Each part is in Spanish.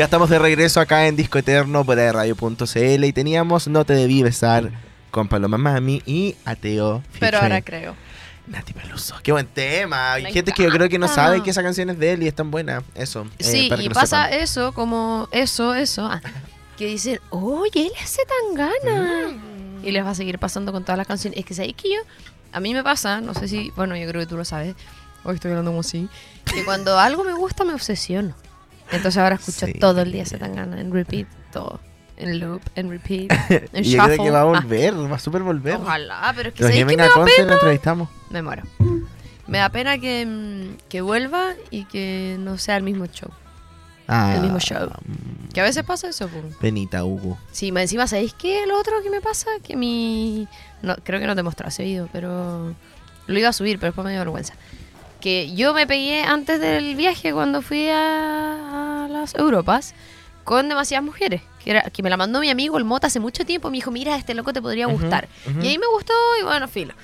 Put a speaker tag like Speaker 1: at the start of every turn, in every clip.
Speaker 1: Ya estamos de regreso acá en Disco Eterno por radio.cl y teníamos No te debí besar con Paloma Mami y Ateo.
Speaker 2: Pero ahora creo.
Speaker 1: Nati Peluso. Qué buen tema. Hay gente que yo creo que no sabe que esa canción es de él y es tan buena. Eso. eh,
Speaker 2: Sí,
Speaker 1: para que
Speaker 2: y pasa
Speaker 1: sepan.
Speaker 2: eso, como eso, eso. ah, que dicen, oye, él hace tan gana.
Speaker 1: Mm.
Speaker 2: Y les va a seguir pasando con todas las canciones. Es que sabéis que yo, a mí me pasa, no sé si, bueno, yo creo que tú lo sabes. Hoy estoy hablando como así. Que cuando algo me gusta me obsesiono. Entonces ahora escucho
Speaker 1: Sí.
Speaker 2: todo el día se tan gana, en repeat, todo. En loop, en repeat, en
Speaker 1: Y yo creo que va a
Speaker 2: Ah,
Speaker 1: volver, va a super volver.
Speaker 2: ojalá, pero es que
Speaker 1: Pero que
Speaker 2: que me
Speaker 1: venga
Speaker 2: da pena.
Speaker 1: entrevistamos.
Speaker 2: Me muero. Me da pena que, mm, que vuelva y que no sea el mismo show.
Speaker 1: Ah,
Speaker 2: El mismo show.
Speaker 1: mm,
Speaker 2: Que a veces pasa eso, pum.
Speaker 1: Penita, Hugo.
Speaker 2: Sí, más encima, ¿sabéis qué? Lo otro que me pasa, que mi... No, creo que no te mostré ese video, pero... Lo iba a subir, pero después me dio vergüenza. Que yo me pegué antes del viaje cuando fui a, a las Europas con demasiadas mujeres. Que, era, que me la mandó mi amigo el Mota hace mucho tiempo. Me dijo, mira, este loco te podría gustar.
Speaker 1: ujú.
Speaker 2: Y ahí me gustó y bueno, filo.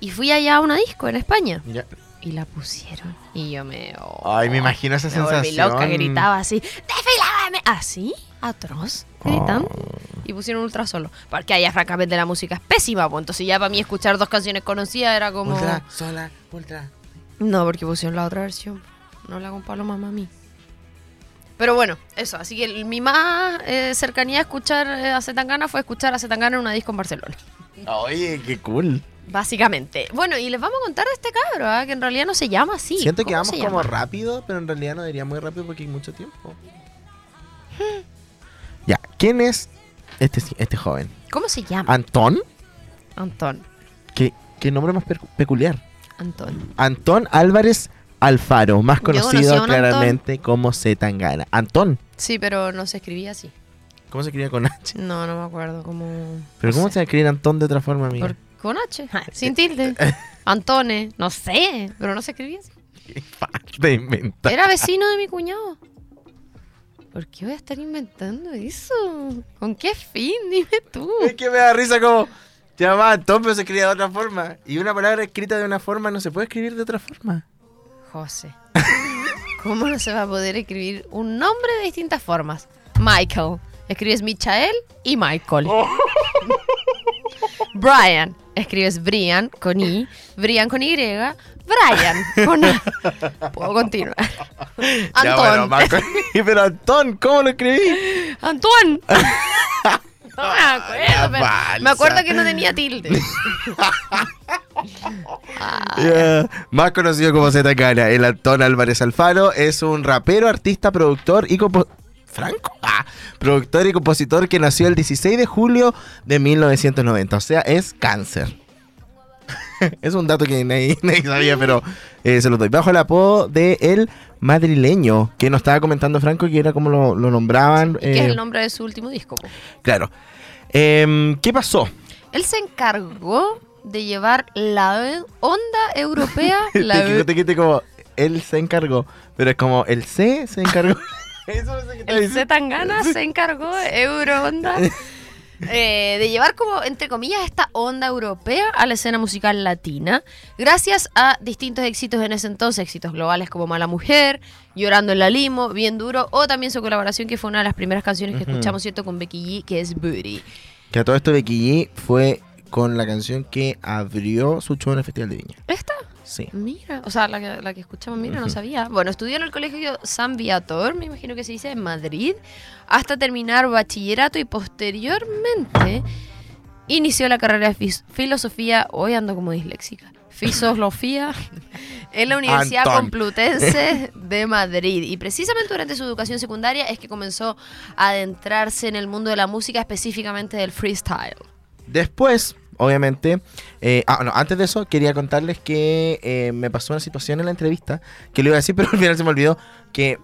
Speaker 2: Y fui allá a una disco en España.
Speaker 1: Ya.
Speaker 2: Y la pusieron. Y yo me... oh,
Speaker 1: Ay, me imagino esa
Speaker 2: me
Speaker 1: sensación.
Speaker 2: loca, gritaba así, ¡Desfilábame! ¿Así? ¿Atroz? Gritando.
Speaker 1: Oh.
Speaker 2: Y pusieron ultra solo. Porque allá, francamente, la música es pésima. Pues entonces ya para mí escuchar dos canciones conocidas era como...
Speaker 1: Ultra, sola, ultra.
Speaker 2: No, porque pusieron la otra versión. No la con Paloma Mami. Pero bueno, eso. Así que el- mi más eh, cercanía a escuchar eh, a Zetangana fue escuchar a Zetangana en una disco en Barcelona.
Speaker 1: Oye, qué cool.
Speaker 2: Básicamente. Bueno, y les vamos a contar de este cabro, ¿ah? que en realidad no se llama así.
Speaker 1: Siento que
Speaker 2: ¿Cómo
Speaker 1: vamos como
Speaker 2: llama?
Speaker 1: rápido, pero en realidad no debería muy rápido porque hay mucho tiempo. ya, ¿quién es este, este joven?
Speaker 2: ¿Cómo se llama?
Speaker 1: ¿Antón?
Speaker 2: Antón.
Speaker 1: ¿Qué, qué nombre más peculiar?
Speaker 2: Antón.
Speaker 1: Antón Álvarez Alfaro, más conocido claramente como Zetangana. Antón,
Speaker 2: Sí, pero no se escribía así.
Speaker 1: ¿cómo se escribía con H?
Speaker 2: No, no me acuerdo cómo.
Speaker 1: ¿Pero
Speaker 2: no
Speaker 1: cómo
Speaker 2: sé.
Speaker 1: se escribe Antón de otra forma, amiga?
Speaker 2: Por- con H, ja, sin tilde. Antone, no sé, pero no se escribía así.
Speaker 1: Qué falta inventar.
Speaker 2: Era vecino de mi cuñado. ¿Por qué voy a estar inventando eso? ¿Con qué fin? Dime tú.
Speaker 1: Es que me da risa como... Se llamaba Antón, pero se escribía de otra forma. Y una palabra escrita de una forma no se puede escribir de otra forma.
Speaker 2: José. ¿Cómo no se va a poder escribir un nombre de distintas formas? Michael. Escribes Michael y Michael. Brian. Escribes Brian con I. Brian con Y. Brian con A. Puedo continuar.
Speaker 1: Ya,
Speaker 2: Antón.
Speaker 1: bueno, Marco. pero Antón, ¿cómo lo escribí?
Speaker 2: Antoine. No me acuerdo. pero me acuerdo que no tenía tilde. Ah,
Speaker 1: Más conocido como Zetangana, el Antón Álvarez Alfaro es un rapero, artista, productor y compositor. ¿Franco? Ah, productor y compositor que nació el 16 de julio de 1990. O sea, es cáncer. es un dato que nadie, nadie sabía, pero eh, se lo doy. Bajo el apodo de El Madrileño, que nos estaba comentando Franco, que era como lo, lo nombraban.
Speaker 2: que es
Speaker 1: eh,
Speaker 2: el nombre de su último disco.
Speaker 1: Claro. Em, ¿Qué pasó?
Speaker 2: Él se encargó de llevar la onda europea. La
Speaker 1: te te quité como él se encargó, pero es como el C se encargó. Eso es
Speaker 2: el. Z Tangana se encargó, Euro Onda, eh, de llevar como, entre comillas, esta onda europea a la escena musical latina, gracias a distintos éxitos en ese entonces, éxitos globales como Mala Mujer, Llorando en la Limo, Bien Duro, o también su colaboración que fue una de las primeras canciones que escuchamos, ¿cierto?, con Becky G, que es Booty.
Speaker 1: Que a todo esto Becky G fue con la canción que abrió su show en el Festival de Viña.
Speaker 2: ¿Esta?
Speaker 1: Sí.
Speaker 2: Mira, o sea, la que, la que escuchamos, mira, no sabía. Bueno, estudió en el colegio San Viator, me imagino que se dice, en Madrid, hasta terminar bachillerato y posteriormente inició la carrera de filosofía, hoy ando como disléxica, filosofía en la Universidad. Complutense de Madrid. Y precisamente durante su educación secundaria es que comenzó a adentrarse en el mundo de la música, específicamente del freestyle.
Speaker 1: Después, obviamente, eh, ah, no, antes de eso, quería contarles que eh, me pasó una situación en la entrevista que le iba a decir, pero al final se me olvidó. Que,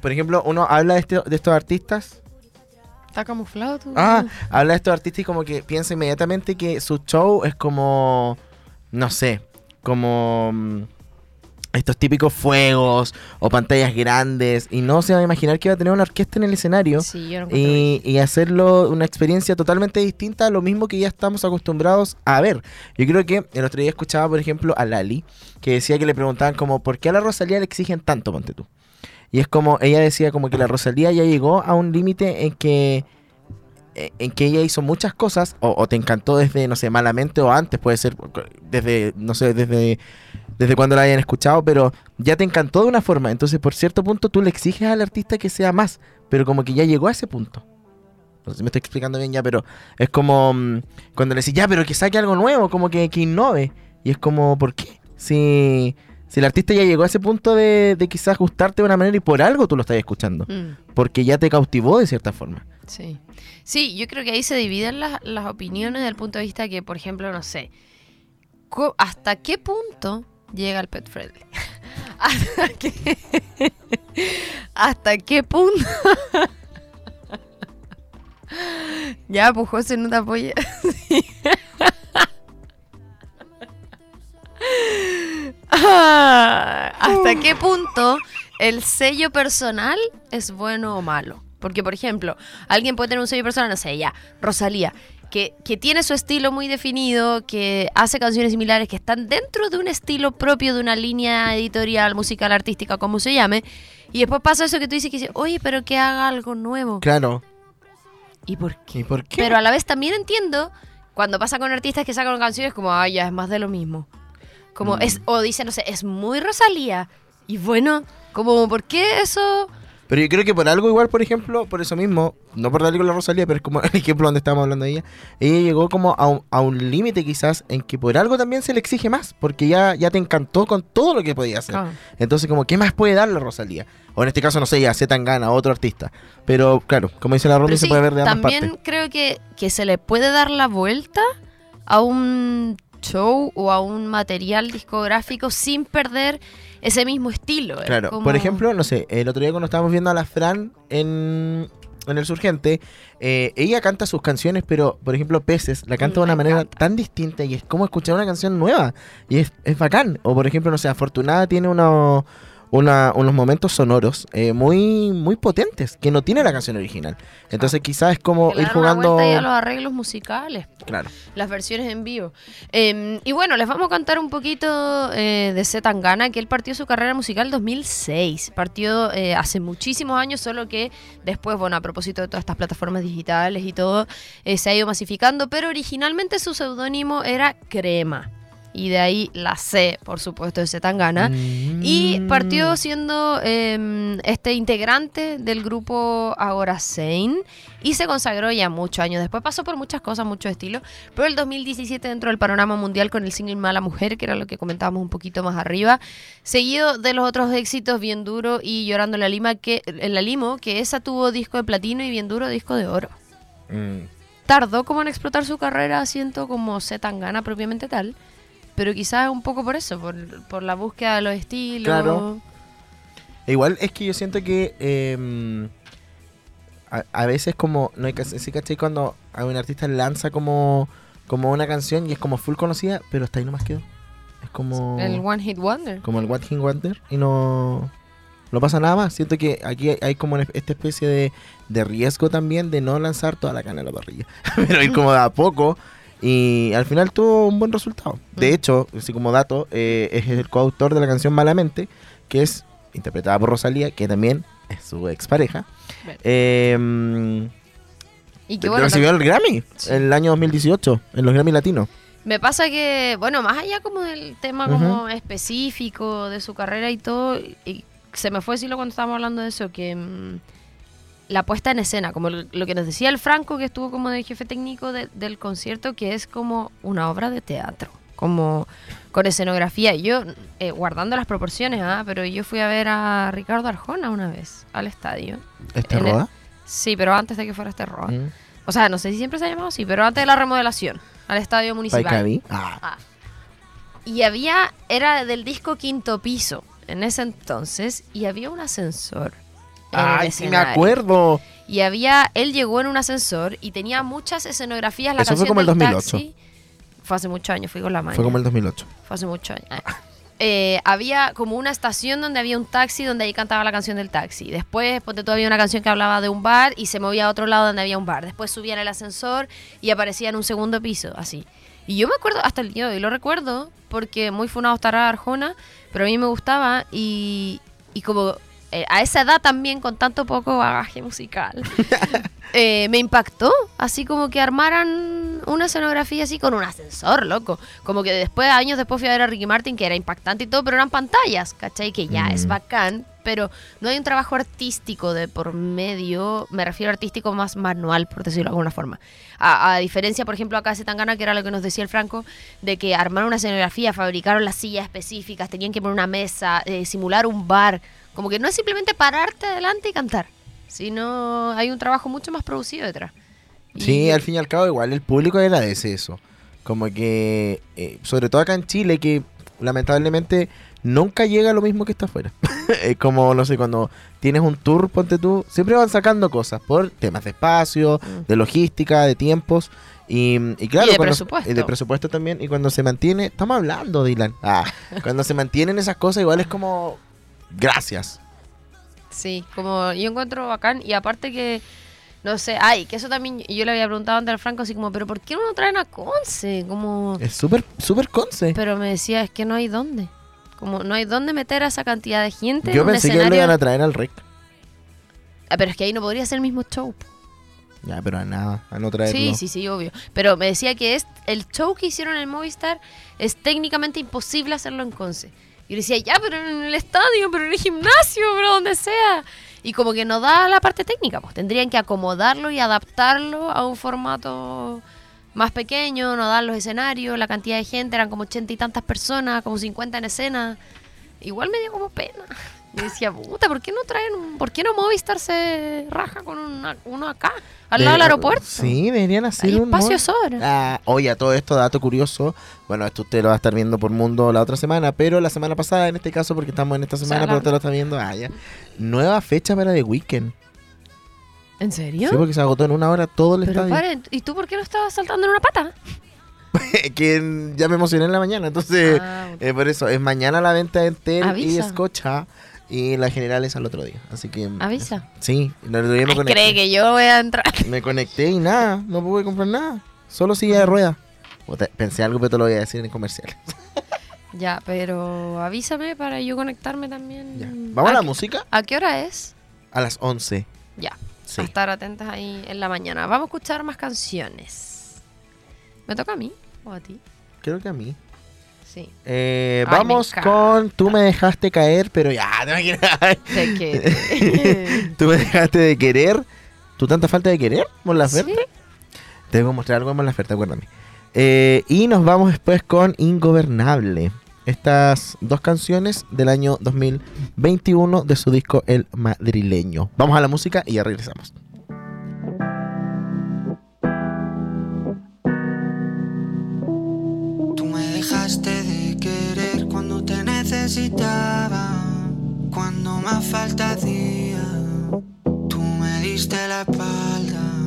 Speaker 1: por ejemplo, uno habla de, este- de estos artistas
Speaker 2: ¿Está camuflado tú?
Speaker 1: Ah, habla de estos artistas y como que piensa inmediatamente que su show es como, no sé, como mm, estos típicos fuegos o pantallas grandes y no se va a imaginar que va a tener una orquesta en el escenario
Speaker 2: Sí, yo
Speaker 1: y, y hacerlo una experiencia totalmente distinta a lo mismo que ya estamos acostumbrados a ver. Yo creo que el otro día escuchaba, por ejemplo, a Lali, que decía que le preguntaban como, ¿por qué a la Rosalía le exigen tanto, ponte tú? Y es como, ella decía como que la Rosalía ya llegó a un límite en que eh, en que ella hizo muchas cosas, o, o te encantó desde, no sé, malamente o antes, puede ser desde, no sé, desde, desde cuando la hayan escuchado, pero ya te encantó de una forma. Entonces, por cierto punto, tú le exiges al artista que sea más, pero como que ya llegó a ese punto. No sé si me estoy explicando bien ya, pero es como mm, cuando le decís, ya, pero que saque algo nuevo, como que, que innove. Y es como, ¿por qué? Si, si el artista ya llegó a ese punto de, de quizás gustarte de una manera y por algo tú lo estás escuchando,
Speaker 2: Mm.
Speaker 1: porque ya te cautivó de cierta forma.
Speaker 2: Sí. Sí, yo creo que ahí se dividen las, las opiniones del punto de vista que, por ejemplo, no sé, ¿hasta qué punto llega el pet friendly? ¿Hasta qué, ¿Hasta qué punto? ya, pues José, no te apoyes. ¿Hasta qué punto el sello personal es bueno o malo? Porque, por ejemplo, alguien puede tener un sello personal, no sé, ya, Rosalía, que, que tiene su estilo muy definido, que hace canciones similares, que están dentro de un estilo propio de una línea editorial, musical, artística, como se llame, y después pasa eso que tú dices que dices, oye, pero que haga algo nuevo.
Speaker 1: Claro.
Speaker 2: ¿Y por qué?
Speaker 1: ¿Y por qué?
Speaker 2: Pero a la vez también entiendo cuando pasa con artistas que sacan canciones como, ay, ya es más de lo mismo. Como
Speaker 1: Mm.
Speaker 2: es, o dicen, no sé, es muy Rosalía. Y bueno, como, ¿por qué eso?
Speaker 1: Pero yo creo que por algo igual, por ejemplo, por eso mismo, no por darle con la Rosalía, pero es como el ejemplo donde estábamos hablando de ella, ella llegó como a un, a un límite quizás en que por algo también se le exige más, porque ya, ya te encantó con todo lo que podía hacer.
Speaker 2: Ah.
Speaker 1: Entonces como, ¿qué más puede dar la Rosalía? O en este caso, no sé, ya Z Tangana, otro artista. Pero claro, como dice la Romy,
Speaker 2: Pero
Speaker 1: se
Speaker 2: sí,
Speaker 1: puede ver de ambas
Speaker 2: también
Speaker 1: partes.
Speaker 2: creo que, que se le puede dar la vuelta a un show o a un material discográfico sin perder ese mismo estilo. Es
Speaker 1: Claro,
Speaker 2: como-
Speaker 1: por ejemplo, no sé, el otro día cuando estábamos viendo a la Fran en, en El Surgente, eh, ella canta sus canciones, pero, por ejemplo, Peces la canta de una
Speaker 2: Me
Speaker 1: manera
Speaker 2: encanta.
Speaker 1: tan distinta y es como escuchar una canción nueva y es, es bacán. O, por ejemplo, no sé, Afortunada tiene uno- una- unos momentos sonoros eh, muy, muy potentes que no tiene la canción original. Entonces, quizás es como ir jugando.
Speaker 2: los arreglos musicales.
Speaker 1: Claro.
Speaker 2: las versiones en vivo. Eh, y bueno, les vamos a contar un poquito eh, de Z Tangana, que él partió su carrera musical en 2006. Partió eh, hace muchísimos años, solo que después, bueno, a propósito de todas estas plataformas digitales y todo, eh, se ha ido masificando, pero originalmente su seudónimo era Crema. Y de ahí la C, por supuesto, de Z Tangana. Y
Speaker 1: Mm.
Speaker 2: partió siendo eh, este integrante del grupo Agora Sein y se consagró ya muchos años después. Pasó por muchas cosas, muchos estilos, pero el 2017 dentro del panorama mundial con el single Mala Mujer, que era lo que comentábamos un poquito más arriba, seguido de los otros éxitos Bien Duro y Llorando en la, Lima, que, en la Limo, que esa tuvo disco de platino y Bien Duro disco de oro.
Speaker 1: Mm.
Speaker 2: Tardó como en explotar su carrera, siento como Z Tangana propiamente tal. Pero quizás un poco por eso, por, por la búsqueda de los estilos.
Speaker 1: Claro. E Igual es que yo siento que eh, a, a veces como, no hay que sí, ¿cachai? Cuando a un artista lanza como, como una canción y es como full conocida, pero hasta ahí nomás quedó. Es como
Speaker 2: El One Hit Wonder.
Speaker 1: como el What King Wonder y no, no pasa nada más. Siento que aquí hay, hay como esta especie de, de riesgo también de no lanzar toda la cana a la parrilla, pero ir como de a poco. Y al final tuvo un buen resultado. De
Speaker 2: Mm.
Speaker 1: hecho, así como dato, eh, es el coautor de la canción Malamente, que es interpretada por Rosalía, que también es su expareja. Eh,
Speaker 2: Y que bueno,
Speaker 1: recibió el Grammy
Speaker 2: Sí.
Speaker 1: en el año 2018, en los Grammy Latinos.
Speaker 2: Me pasa que, bueno, más allá como del tema como específico de su carrera y todo, y se me fue decirlo cuando estábamos hablando de eso, que mm, la puesta en escena, como lo, que nos decía el Franco, que estuvo como de jefe técnico de- del concierto, que es como una obra de teatro, como con escenografía. Y Yo, eh, guardando las proporciones, ah, pero yo fui a ver a Ricardo Arjona una vez al estadio.
Speaker 1: ¿Esta
Speaker 2: En el-
Speaker 1: roda?
Speaker 2: Sí, pero antes de que fuera este rock.
Speaker 1: Mm.
Speaker 2: O sea, no sé si siempre se ha llamado así, pero antes de la remodelación al estadio municipal.
Speaker 1: Ah,
Speaker 2: Ah. Y había, era del disco Quinto Piso en ese entonces, y había un ascensor.
Speaker 1: Ay, sí me acuerdo.
Speaker 2: Y había, él llegó en un ascensor y tenía muchas escenografías. La
Speaker 1: Eso fue
Speaker 2: canción
Speaker 1: como el
Speaker 2: del
Speaker 1: 2008.
Speaker 2: taxi- Fue hace muchos años, fui con la mano.
Speaker 1: Fue como el 2008.
Speaker 2: Fue hace muchos años. Ah. Eh, había como una estación donde había un taxi donde ahí cantaba la canción del taxi. Después, ponte tú, había una canción que hablaba de un bar y se movía a otro lado donde había un bar. Después subía en el ascensor y aparecía en un segundo piso, así. Y yo me acuerdo, hasta el día de hoy lo recuerdo, porque muy funado estará Arjona, pero a mí me gustaba y, y como eh, a esa edad también, con tanto poco bagaje musical, eh, me impactó. Así como que armaran una escenografía así con un ascensor, loco. Como que después, años después fui a ver a Ricky Martin, que era impactante y todo, pero eran pantallas, ¿cachai? Que ya es
Speaker 1: Mm.
Speaker 2: bacán, pero no hay un trabajo artístico de por medio, me refiero a artístico más manual, por decirlo de alguna forma. A, diferencia, por ejemplo, acá de Tangana, que era lo que nos decía el Franco, de que armaron una escenografía, fabricaron las sillas específicas, tenían que poner una mesa, eh, simular un bar. Como que no es simplemente pararte adelante y cantar, sino hay un trabajo mucho más producido detrás.
Speaker 1: Sí, al fin y al cabo, igual el público agradece eso. Como que, eh, sobre todo acá en Chile, que lamentablemente nunca llega lo mismo que está afuera. es como, no sé, cuando tienes un tour, ponte tú, siempre van sacando cosas por temas de espacio,
Speaker 2: Mm.
Speaker 1: de logística, de tiempos. Y, y claro,
Speaker 2: Y de
Speaker 1: cuando-
Speaker 2: presupuesto.
Speaker 1: y de presupuesto también. Y cuando se mantiene, estamos hablando, Dylan. Ah, cuando se mantienen esas cosas, igual es como, gracias.
Speaker 2: Sí, como yo encuentro bacán y aparte que, no sé, ay, que eso también yo le había preguntado antes al Franco así como, pero ¿por qué no traen a Conce? Como,
Speaker 1: Es súper, súper conce.
Speaker 2: pero me decía, es que no hay dónde. Como no hay dónde meter a esa cantidad de gente
Speaker 1: Yo
Speaker 2: en un
Speaker 1: pensé que lo
Speaker 2: escenario.
Speaker 1: iban a traer al REC.
Speaker 2: Ah, pero es que ahí no podría ser el mismo show.
Speaker 1: Ya, pero a nada, a no traerlo.
Speaker 2: Sí, sí, sí, obvio. Pero me decía que es, el show que hicieron en el Movistar es técnicamente imposible hacerlo en Conce. Y yo decía, ya, pero en el estadio, pero en el gimnasio, pero donde sea. Y como que no da la parte técnica, pues tendrían que acomodarlo y adaptarlo a un formato más pequeño, no dar los escenarios, la cantidad de gente, eran como ochenta y tantas personas, como 50 en escena. Igual me dio como pena. Y decía, puta, ¿por qué no traen un, por qué no Movistar se raja con una- uno acá, al lado del
Speaker 1: De-
Speaker 2: aeropuerto?
Speaker 1: Sí, deberían hacer
Speaker 2: Hay
Speaker 1: un.
Speaker 2: espacio sobra.
Speaker 1: Ah, oye, a todo esto, dato curioso. Bueno, esto usted lo va a estar viendo por Mundo la otra semana, pero la semana pasada, en este caso, porque estamos en esta semana,
Speaker 2: sea,
Speaker 1: pero
Speaker 2: la-
Speaker 1: usted lo está viendo. Ah, ya. Nueva fecha para The Weeknd.
Speaker 2: ¿En serio?
Speaker 1: Sí, porque se agotó en una hora todo el
Speaker 2: Pero
Speaker 1: estadio.
Speaker 2: paren, ¿y tú por qué no estabas saltando en una pata?
Speaker 1: que ya me emocioné en la mañana, entonces.
Speaker 2: Ah,
Speaker 1: eh, por eso, es mañana la venta en Tel y. Escocha. Y la general es al otro día. Así que.
Speaker 2: Avisa.
Speaker 1: Sí, día me
Speaker 2: Ay,
Speaker 1: conecté.
Speaker 2: cree que yo voy a entrar.
Speaker 1: Me conecté y nada, no pude comprar nada. Solo silla de ruedas. Puta, Pensé algo, pero te lo voy a decir en el comercial.
Speaker 2: Ya, pero avísame para yo conectarme también.
Speaker 1: Ya. ¿Vamos a la música?
Speaker 2: ¿A qué hora es?
Speaker 1: A las 11.
Speaker 2: Ya,
Speaker 1: Sí.
Speaker 2: a estar atentas ahí en la mañana. Vamos a escuchar más canciones. ¿Me toca a mí o a ti?
Speaker 1: Creo que a mí.
Speaker 2: Sí.
Speaker 1: Eh,
Speaker 2: Ay,
Speaker 1: vamos con Tú me dejaste caer, pero ya, no me quieras.
Speaker 2: ¿De qué?
Speaker 1: Tú me dejaste de querer. ¿Tú tanta falta de querer? Mon Laferte.
Speaker 2: Sí.
Speaker 1: Te a mostrar algo de Mon Laferte, acuérdame. Eh, y nos vamos después con Ingobernable. Estas dos canciones del año 2021 de su disco El Madrileño. Vamos a la música y ya regresamos.
Speaker 3: Tú me dejaste de querer cuando te necesitaba, cuando más falta hacía. Tú me diste la espalda.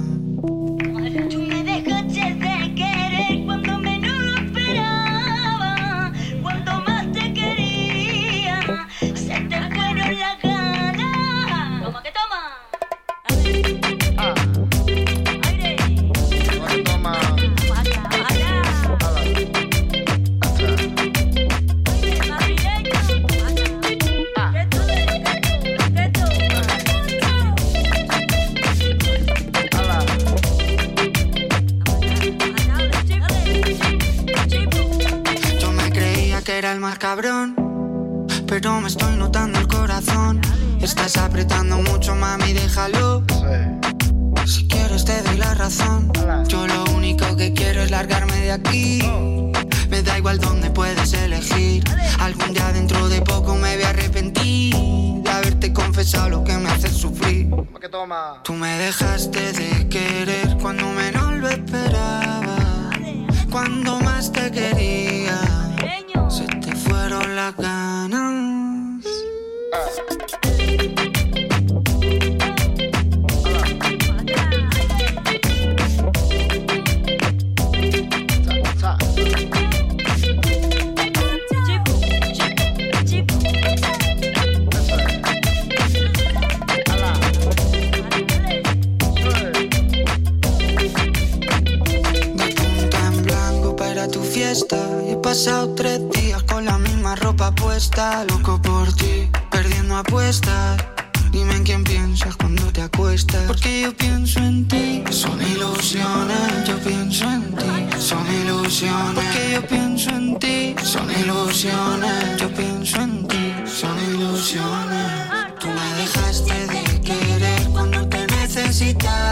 Speaker 3: y he pasado tres días con la misma ropa puesta, loco por ti,
Speaker 4: perdiendo apuestas. Dime en quién piensas cuando te acuestas. Porque yo pienso en ti. Son ilusiones, yo pienso en ti. Son ilusiones. Porque yo pienso en ti. Son ilusiones, yo pienso en ti. Son ilusiones. Tú me dejaste de querer cuando te necesitaba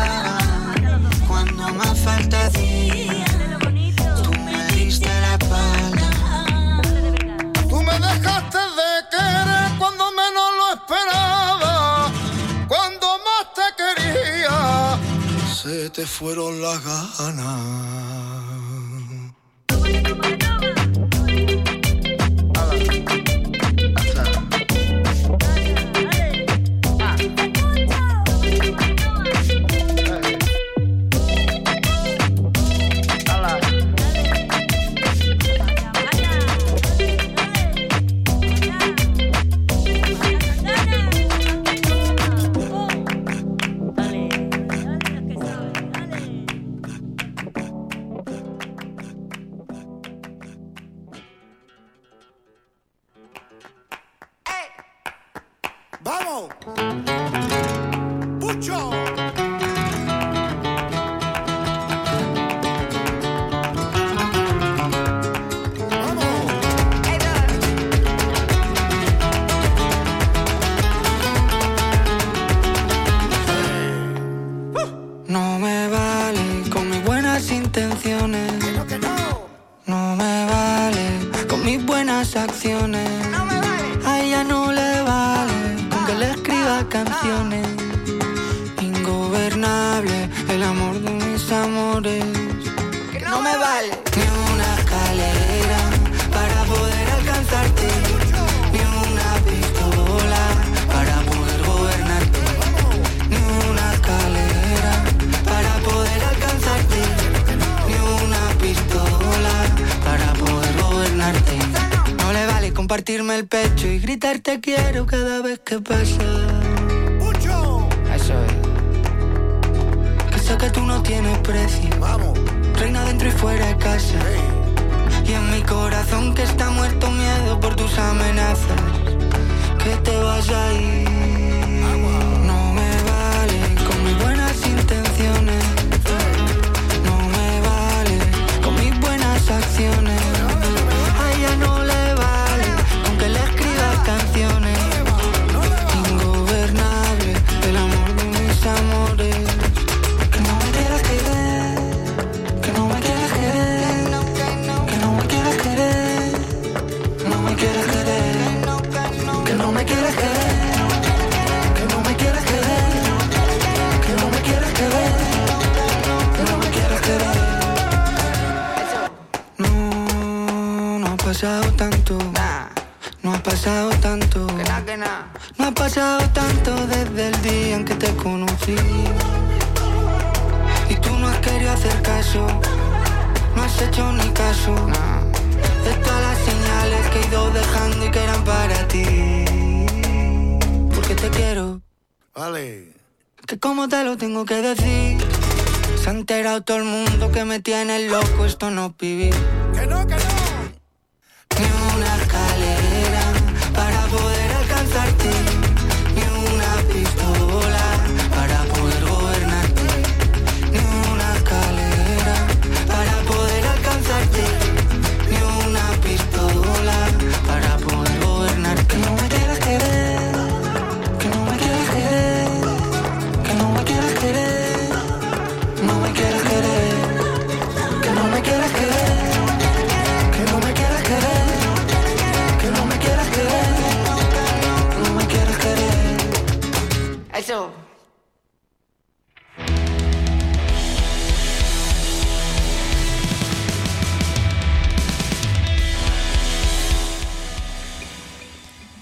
Speaker 3: te fueron las ganas.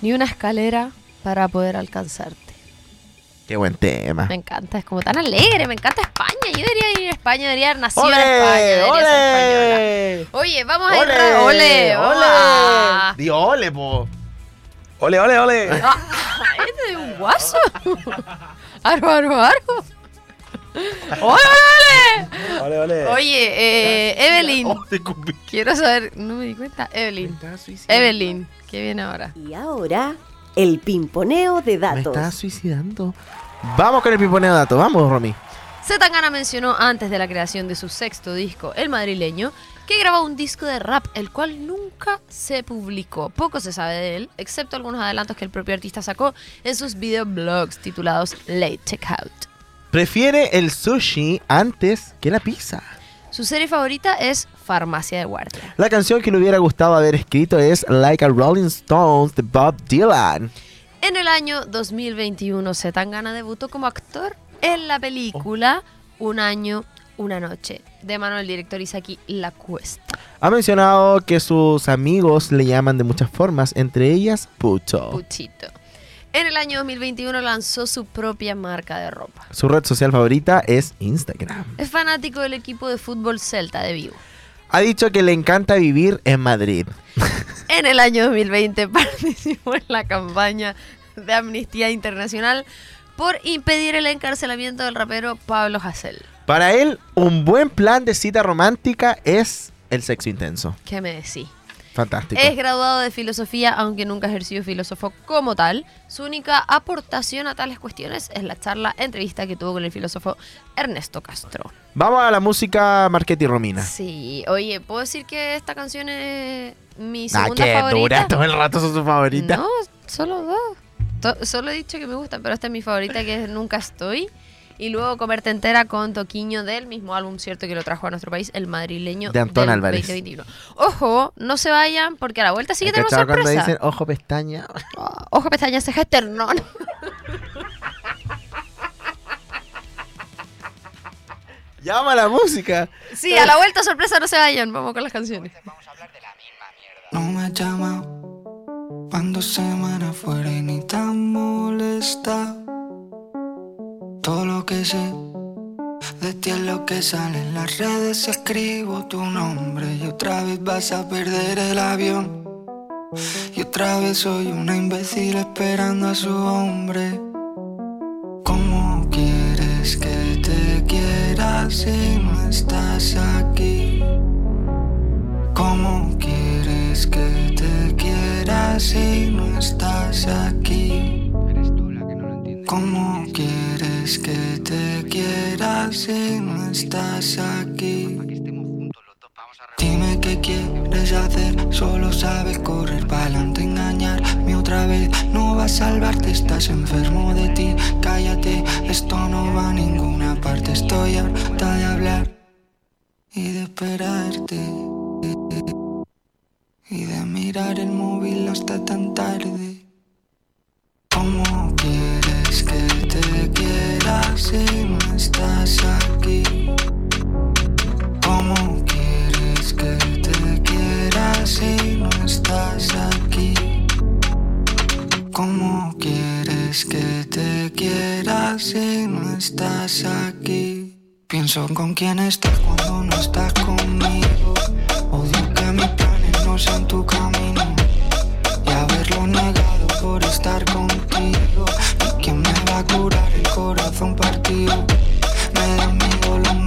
Speaker 4: ni una escalera para poder alcanzarte.
Speaker 1: Qué buen tema.
Speaker 2: Me encanta, es como tan alegre, me encanta España. Yo debería ir a España, debería haber nacido en España, debería olé, ser española. Oye, vamos a olé, ir
Speaker 1: Ole,
Speaker 2: ole.
Speaker 1: Di ole, po.
Speaker 5: Ole, ole, ole.
Speaker 2: Ah, este es un guaso. Arro, arro, arro. ¡Ole, ole!
Speaker 5: ole,
Speaker 2: Oye, eh, Evelyn. Quiero saber, no me di cuenta. Evelyn. Evelyn, ¿qué viene ahora?
Speaker 6: Y ahora, el pimponeo de datos.
Speaker 1: Me está suicidando. Vamos con el pimponeo de datos. Vamos, Romy.
Speaker 2: Zetangana mencionó antes de la creación de su sexto disco, El Madrileño, que grabó un disco de rap, el cual nunca se publicó. Poco se sabe de él, excepto algunos adelantos que el propio artista sacó en sus videoblogs titulados Late Checkout.
Speaker 1: Prefiere el sushi antes que la pizza.
Speaker 2: Su serie favorita es Farmacia de Guardia.
Speaker 1: La canción que le hubiera gustado haber escrito es Like a Rolling Stones de Bob Dylan.
Speaker 2: En el año 2021, Zetangana debutó como actor en la película Un año, una noche, de mano del director Isaki La Cuesta.
Speaker 1: Ha mencionado que sus amigos le llaman de muchas formas, entre ellas Pucho.
Speaker 2: Puchito. En el año 2021 lanzó su propia marca de ropa.
Speaker 1: Su red social favorita es Instagram.
Speaker 2: Es fanático del equipo de fútbol Celta de Vigo.
Speaker 1: Ha dicho que le encanta vivir en Madrid.
Speaker 2: En el año 2020 participó en la campaña de Amnistía Internacional por impedir el encarcelamiento del rapero Pablo Hasél.
Speaker 1: Para él, un buen plan de cita romántica es el sexo intenso.
Speaker 2: ¿Qué me decís?
Speaker 1: Fantástico.
Speaker 2: Es graduado de filosofía, aunque nunca ha ejercido filósofo como tal. Su única aportación a tales cuestiones es la charla entrevista que tuvo con el filósofo Ernesto Castro.
Speaker 1: Vamos a la música Marchetti Romina.
Speaker 2: Sí, oye, ¿puedo decir que esta canción es mi
Speaker 1: Ah,
Speaker 2: segunda
Speaker 1: que
Speaker 2: favorita?
Speaker 1: dura todo el rato son su favorita.
Speaker 2: No, solo dos. To- solo he dicho que me gustan, pero esta es mi favorita que es Nunca Estoy. Y luego Comerte Entera con Toquiño del mismo álbum, cierto, que lo trajo a nuestro país, el madrileño
Speaker 1: De Antón
Speaker 2: del
Speaker 1: Álvarez.
Speaker 2: 2021. Ojo, no se vayan porque a la vuelta sí que
Speaker 1: ¿Has
Speaker 2: tenemos
Speaker 1: cachado cuando
Speaker 2: sorpresa.
Speaker 1: dicen ojo pestaña?
Speaker 2: Ojo, pestañas, ceja, esternón.
Speaker 1: Llama a la música.
Speaker 2: Sí, a la vuelta sorpresa, no se vayan. Vamos con las canciones.
Speaker 3: No me llama cuando semana fuera y ni tan molesta. Todo lo que sé de ti es lo que sale en las redes. Escribo tu nombre y otra vez vas a perder el avión. Y otra vez soy una imbécil esperando a su hombre. ¿Cómo quieres que te quiera si no estás aquí? ¿Cómo quieres que te quiera si si no estás aquí? Dime qué quieres hacer, solo sabes correr para adelante, engañarme otra vez. No va a salvarte, estás enfermo de ti. Cállate, esto no va a ninguna parte. Estoy harta de hablar y de esperarte y de mirar el móvil hasta tan tarde. ¿Cómo con quién estás cuando no estás conmigo. Odio que mis planes no sean tu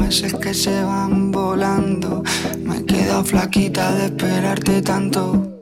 Speaker 3: meses que se van volando. Me he quedado flaquita de esperarte tanto.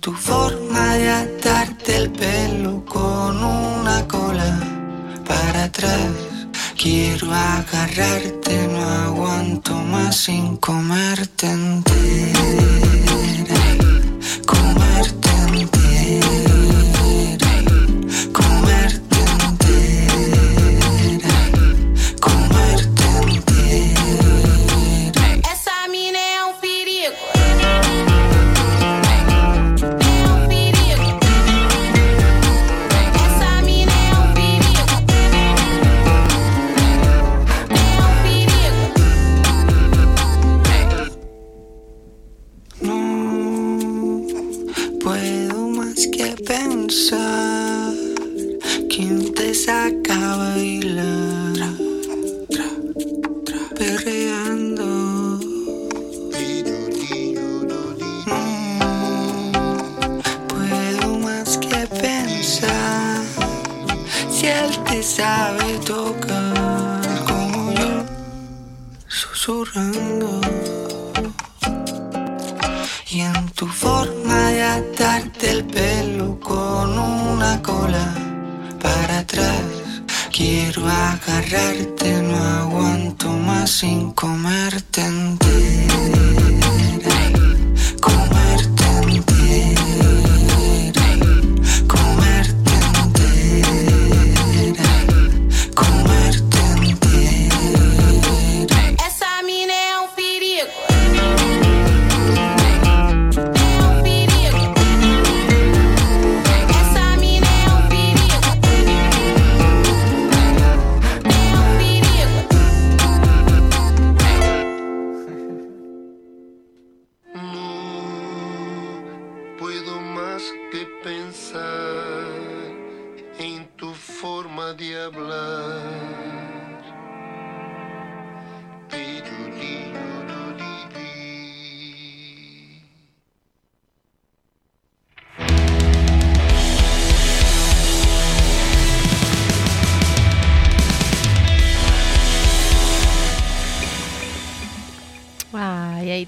Speaker 3: Tu forma de atarte el pelo con una cola para atrás. Quiero agarrarte, no aguanto más sin comerte entera.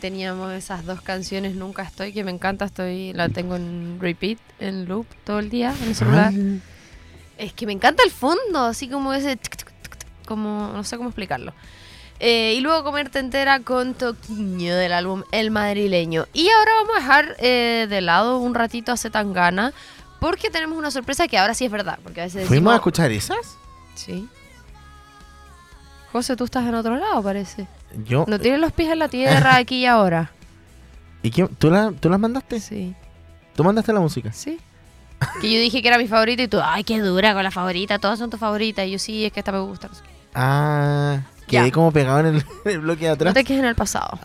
Speaker 2: Teníamos esas dos canciones, Nunca Estoy, que me encanta, estoy la tengo en repeat, en loop todo el día en el celular. Es que me encanta el fondo, así como ese... tic, tic, tic, como no sé cómo explicarlo. Eh, y luego comerte entera con Toquiño del álbum El Madrileño. Y ahora vamos a dejar eh, de lado un ratito a Zetangana porque tenemos una sorpresa que ahora sí es verdad. Porque a veces
Speaker 1: ¿Fuimos a escuchar esas?
Speaker 2: Sí. José, tú estás en otro lado, parece.
Speaker 1: Yo.
Speaker 2: No tienes los pies en la tierra aquí y ahora.
Speaker 1: ¿Y quién? ¿Tú, la, ¿Tú las mandaste?
Speaker 2: Sí.
Speaker 1: ¿Tú mandaste la música?
Speaker 2: Sí. Que yo dije que era mi favorita y tú, ay, qué dura con la favorita, todas son tus favoritas. Y yo, sí, es que esta me gusta. no sé qué.
Speaker 1: Ah, quedé
Speaker 2: Ya.
Speaker 1: como pegado en el, en el bloque de
Speaker 2: No
Speaker 1: atrás.
Speaker 2: te quejes en el pasado.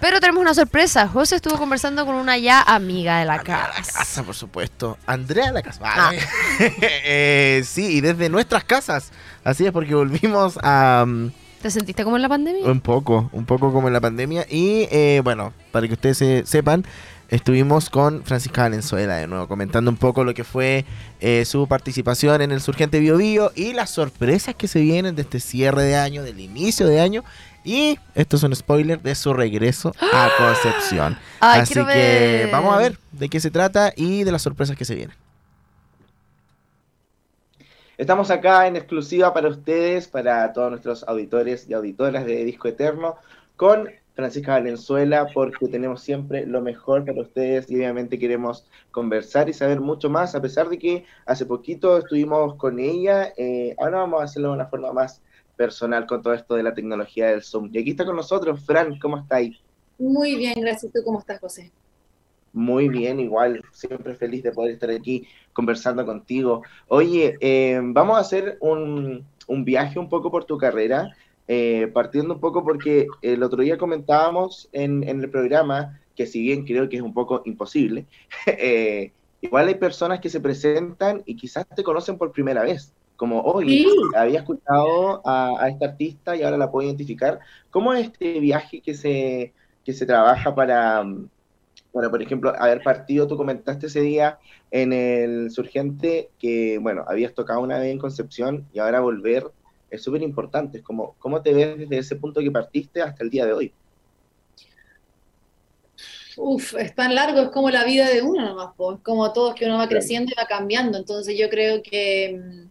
Speaker 2: Pero tenemos una sorpresa. José estuvo conversando con una ya amiga de la
Speaker 1: Amiga de la
Speaker 2: casa.
Speaker 1: casa, por supuesto. Andrea de la casa.
Speaker 2: Ah.
Speaker 1: Eh, sí, y desde nuestras casas. Así es, porque volvimos a... um,
Speaker 2: ¿Te sentiste como en la pandemia?
Speaker 1: un poco, un poco como en la pandemia. Y eh, bueno, para que ustedes se- sepan, estuvimos con Francisca Valenzuela de nuevo, comentando un poco lo que fue eh, su participación en el Surgente Bio Bio y las sorpresas que se vienen de este cierre de año, del inicio de año. Y esto es un spoiler de su regreso a Concepción.
Speaker 2: Ay,
Speaker 1: Así que
Speaker 2: ver.
Speaker 1: vamos a ver de qué se trata y de las sorpresas que se vienen.
Speaker 7: Estamos acá en exclusiva para ustedes, para todos nuestros auditores y auditoras de Disco Eterno, con Francisca Valenzuela, porque tenemos siempre lo mejor para ustedes y obviamente queremos conversar y saber mucho más, a pesar de que hace poquito estuvimos con ella, eh, ahora vamos a hacerlo de una forma más personal con todo esto de la tecnología del Zoom. Y aquí está con nosotros, Fran, ¿cómo estáis?
Speaker 8: Muy bien, gracias. ¿Tú cómo estás, José?
Speaker 7: Muy bien, igual, siempre feliz de poder estar aquí conversando contigo. Oye, eh, vamos a hacer un, un viaje un poco por tu carrera, eh, partiendo un poco porque el otro día comentábamos en, en el programa, que si bien creo que es un poco imposible, eh, igual hay personas que se presentan y quizás te conocen por primera vez. como, oye,
Speaker 8: Sí.
Speaker 7: había escuchado a, a esta artista y ahora la puedo identificar. ¿Cómo es este viaje que se, que se trabaja para, para, por ejemplo, haber partido, tú comentaste ese día en el Surgente que, bueno, habías tocado una vez en Concepción y ahora volver es súper importante. Es como, ¿cómo te ves desde ese punto que partiste hasta el día de hoy?
Speaker 8: Uf, es tan largo, es como la vida de uno nomás, po. Es como todos que uno va creciendo y va cambiando. Entonces yo creo que, mm,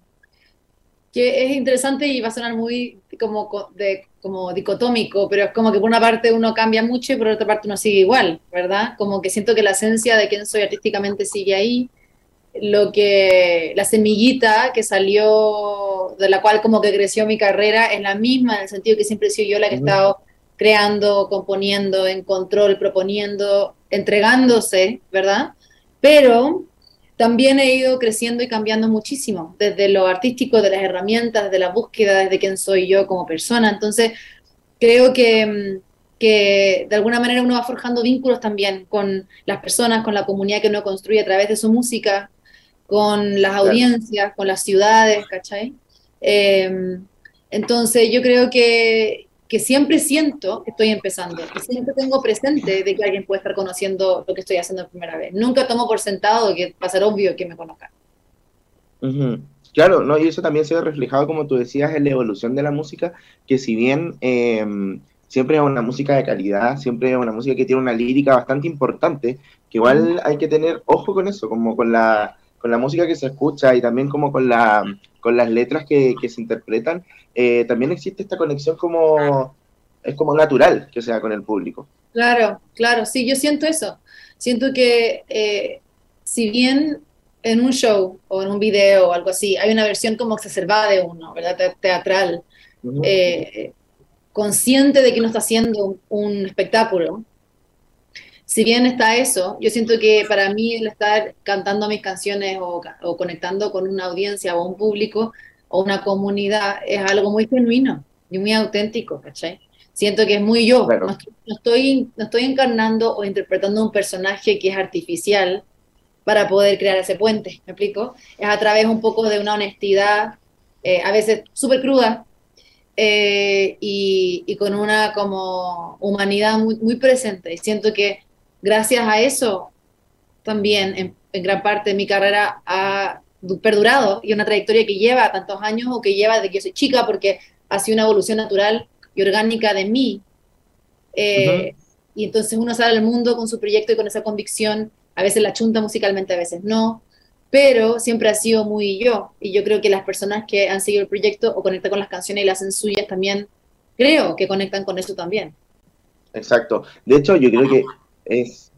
Speaker 8: que es interesante y va a sonar muy como, co- de, como dicotómico, pero es como que por una parte uno cambia mucho y por otra parte uno sigue igual, ¿verdad? Como que siento que la esencia de quién soy artísticamente sigue ahí. Lo que, la semillita que salió, de la cual como que creció mi carrera, es la misma, en el sentido que siempre he sido yo la que he estado creando, componiendo, en control, proponiendo, entregándose, ¿verdad? Pero también he ido creciendo y cambiando muchísimo, desde lo artístico, de las herramientas, de la búsqueda, desde quién soy yo como persona. Entonces, creo que, mm, que de alguna manera uno va forjando vínculos también con las personas, con la comunidad que uno construye a través de su música, con las
Speaker 7: Claro.
Speaker 8: audiencias, con las ciudades, ¿cachai? Eh, entonces yo creo que, que siempre siento que estoy empezando, que siempre tengo presente de que alguien puede estar conociendo lo que estoy haciendo por primera vez. Nunca tomo por sentado que va a ser obvio que me conozcan.
Speaker 7: Claro, ¿no? Y eso también se ve reflejado, como tú decías, en la evolución de la música, que si bien eh, siempre es una música de calidad, siempre es una música que tiene una lírica bastante importante, que igual hay que tener ojo con eso, como con la, con la música que se escucha y también como con, la, con las letras que, que se interpretan, eh, también existe esta conexión como, es como natural que sea con el público.
Speaker 8: Claro, claro, sí, yo siento eso. Siento que eh, si bien en un show o en un video o algo así hay una versión como exacerbada de uno, ¿verdad? Te- Teatral, eh, consciente de que uno está haciendo un espectáculo. Si bien está eso, yo siento que para mí el estar cantando mis canciones o, o conectando con una audiencia o un público o una comunidad es algo muy genuino y muy auténtico, ¿cachai? Siento que es muy yo,
Speaker 7: Claro.
Speaker 8: no estoy, no estoy, no estoy encarnando o interpretando un personaje que es artificial para poder crear ese puente, ¿me explico? Es a través un poco de una honestidad, eh, a veces súper cruda, eh, y, y con una como humanidad muy, muy presente. Y siento que gracias a eso también en, en gran parte de mi carrera ha du- perdurado y una trayectoria que lleva tantos años o que lleva desde que yo soy chica porque ha sido una evolución natural y orgánica de mí. Eh, Y entonces uno sale al mundo con su proyecto y con esa convicción, a veces la chunta musicalmente, a veces no, pero siempre ha sido muy yo. Y yo creo que las personas que han seguido el proyecto o conectan con las canciones y las hacen suyas también, creo que conectan con eso también.
Speaker 7: Exacto. De hecho, yo creo que es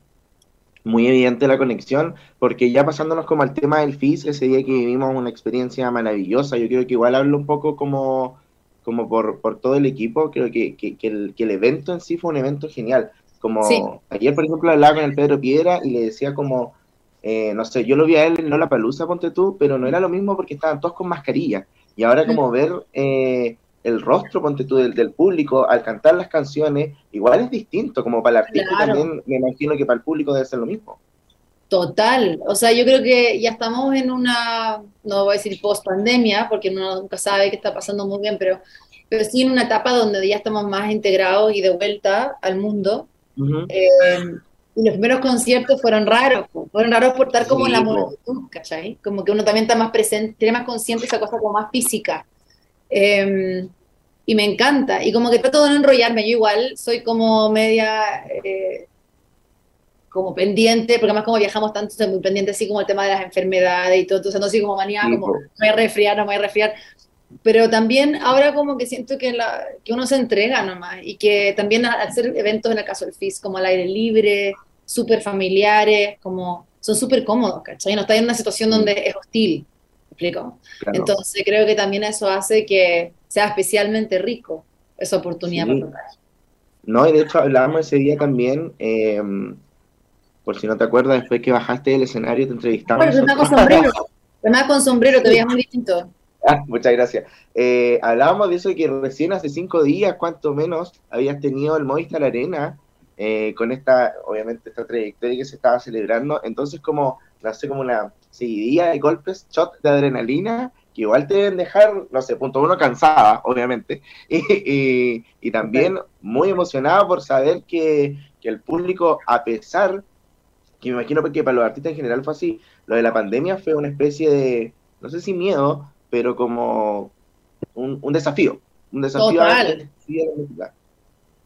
Speaker 7: muy evidente la conexión, porque ya pasándonos como al tema del FIS, ese día que vivimos una experiencia maravillosa, yo creo que igual hablo un poco como, como por, por todo el equipo, creo que, que, que el, que el evento en sí fue un evento genial. Como
Speaker 8: Sí.
Speaker 7: ayer, por ejemplo, hablaba con el Pedro Piedra y le decía como, eh, no sé, yo lo vi a él en La Palusa, ponte tú, pero no era lo mismo porque estaban todos con mascarilla. Y ahora como ver eh, el rostro, ponte tú, del, del público al cantar las canciones, igual es distinto, como para el artista
Speaker 8: Claro.
Speaker 7: también, me imagino que para el público debe ser lo mismo.
Speaker 8: Total, o sea, yo creo que ya estamos en una, no voy a decir post pandemia, porque uno nunca sabe qué está pasando muy bien, pero, pero sí en una etapa donde ya estamos más integrados y de vuelta al mundo.
Speaker 7: Ujú.
Speaker 8: Eh, y los primeros conciertos fueron raros, fueron raros por estar como en la multitud, ¿cachai? Como que uno también está más presente, tiene más consciente esa cosa como más física. Eh, y me encanta, y como que trato de no enrollarme, yo igual soy como media, eh, como pendiente, porque además como viajamos tanto, soy muy pendiente así como el tema de las enfermedades y todo, entonces no soy como manía,
Speaker 7: Sí,
Speaker 8: como me voy a resfriar, no me voy a resfriar, pero también ahora como que siento que, la, que uno se entrega nomás y que también hacer eventos en el caso del FIS como al aire libre, súper familiares, como son súper cómodos, ¿cachai? No está en una situación donde es hostil, ¿me explico?
Speaker 7: Claro.
Speaker 8: Entonces creo que también eso hace que sea especialmente rico esa oportunidad
Speaker 7: Sí.
Speaker 8: para tocar.
Speaker 7: No, y de hecho hablábamos ese día también, eh, por si no te acuerdas, después que bajaste del escenario te entrevistamos.
Speaker 8: Bueno, pero con sombrero, además con sombrero te veías muy distinto.
Speaker 7: Ah, muchas gracias. Eh, hablábamos de eso de que recién hace cinco días, cuanto menos, habías tenido el Movistar Arena eh, con esta, obviamente, esta trayectoria que se estaba celebrando. Entonces, como, no sé, como una seguidilla de golpes, shot de adrenalina, que igual te deben dejar, no sé, punto uno, cansada, obviamente, y, y- y también muy emocionada por saber que, que el público, a pesar, que me imagino que para los artistas en general fue así, lo de la pandemia fue una especie de, no sé si miedo, pero como un, un desafío, un desafío a-
Speaker 8: Total.
Speaker 7: sí, a la.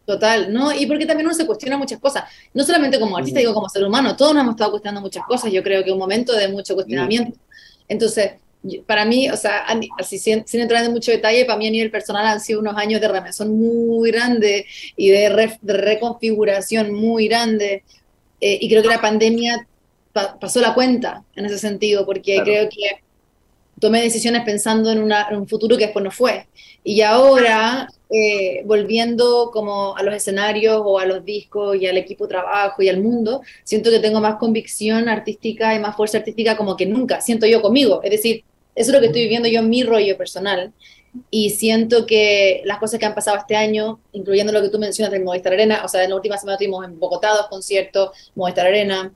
Speaker 8: Total, ¿no? Y porque también uno se cuestiona muchas cosas, no solamente como artista, digo como ser humano, todos nos hemos estado cuestionando muchas cosas, yo creo que un momento de mucho cuestionamiento. Entonces, para mí, o sea, así sin, sin entrar en mucho detalle, para mí a nivel personal han sido unos años de remesón muy grande y de, re- de reconfiguración muy grande, Eh, y creo que la pandemia pa- pasó la cuenta en ese sentido, porque
Speaker 7: Claro.
Speaker 8: creo que tomé decisiones pensando en, una- en un futuro que después no fue. Y ahora, eh, volviendo como a los escenarios o a los discos y al equipo de trabajo y al mundo, siento que tengo más convicción artística y más fuerza artística como que nunca, siento yo conmigo. Es decir, eso es lo que estoy viviendo yo en mi rollo personal. Y siento que las cosas que han pasado este año, incluyendo lo que tú mencionas del Movistar Arena, o sea, en la última semana tuvimos en Bogotá dos conciertos, Movistar Arena,